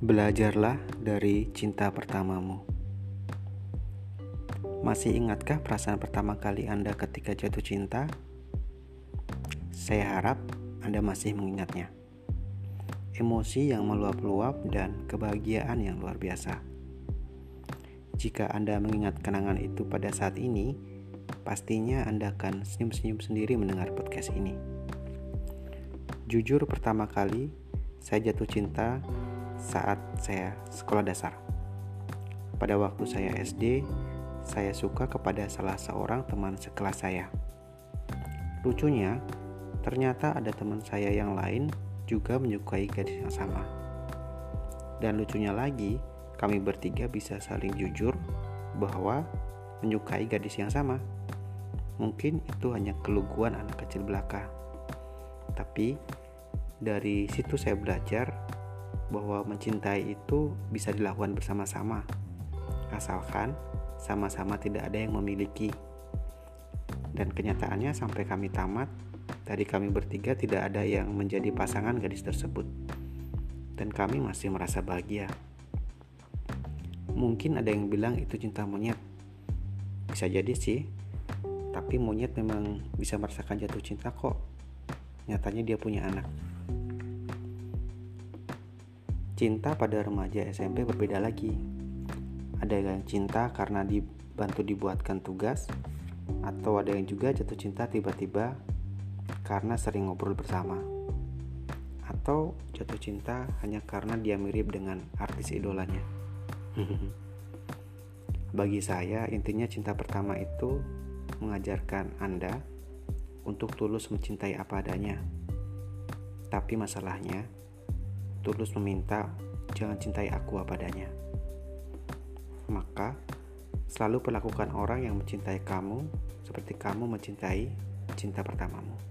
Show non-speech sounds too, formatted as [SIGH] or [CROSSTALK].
Belajarlah dari cinta pertamamu. Masih ingatkah perasaan pertama kali Anda ketika jatuh cinta? Saya harap Anda masih mengingatnya. Emosi yang meluap-luap dan kebahagiaan yang luar biasa. Jika Anda mengingat kenangan itu pada saat ini, pastinya Anda akan senyum-senyum sendiri mendengar podcast ini. Jujur, pertama kali saya jatuh cinta saat saya sekolah dasar. Pada waktu saya SD, saya suka kepada salah seorang teman sekelas saya. Lucunya, ternyata ada teman saya yang lain juga menyukai gadis yang sama. Dan lucunya lagi, kami bertiga bisa saling jujur bahwa menyukai gadis yang sama. Mungkin itu hanya keluguan anak kecil belaka. Tapi dari situ saya belajar bahwa mencintai itu bisa dilakukan bersama-sama, asalkan sama-sama tidak ada yang memiliki. Dan kenyataannya, sampai kami tamat, dari kami bertiga tidak ada yang menjadi pasangan gadis tersebut, dan kami masih merasa bahagia. Mungkin ada yang bilang itu cinta monyet, bisa jadi sih, tapi monyet memang bisa merasakan jatuh cinta kok. Nyatanya, dia punya anak. Cinta pada remaja SMP berbeda lagi. Ada yang cinta karena dibantu dibuatkan tugas, atau ada yang juga jatuh cinta tiba-tiba karena sering ngobrol bersama, atau jatuh cinta hanya karena dia mirip dengan artis idolanya. [LAUGHS] Bagi saya, intinya cinta pertama itu mengajarkan Anda untuk tulus mencintai apa adanya. Tapi masalahnya, tulus meminta, jangan cintai aku apa adanya. Maka, selalu perlakukan orang yang mencintai kamu seperti kamu mencintai cinta pertamamu.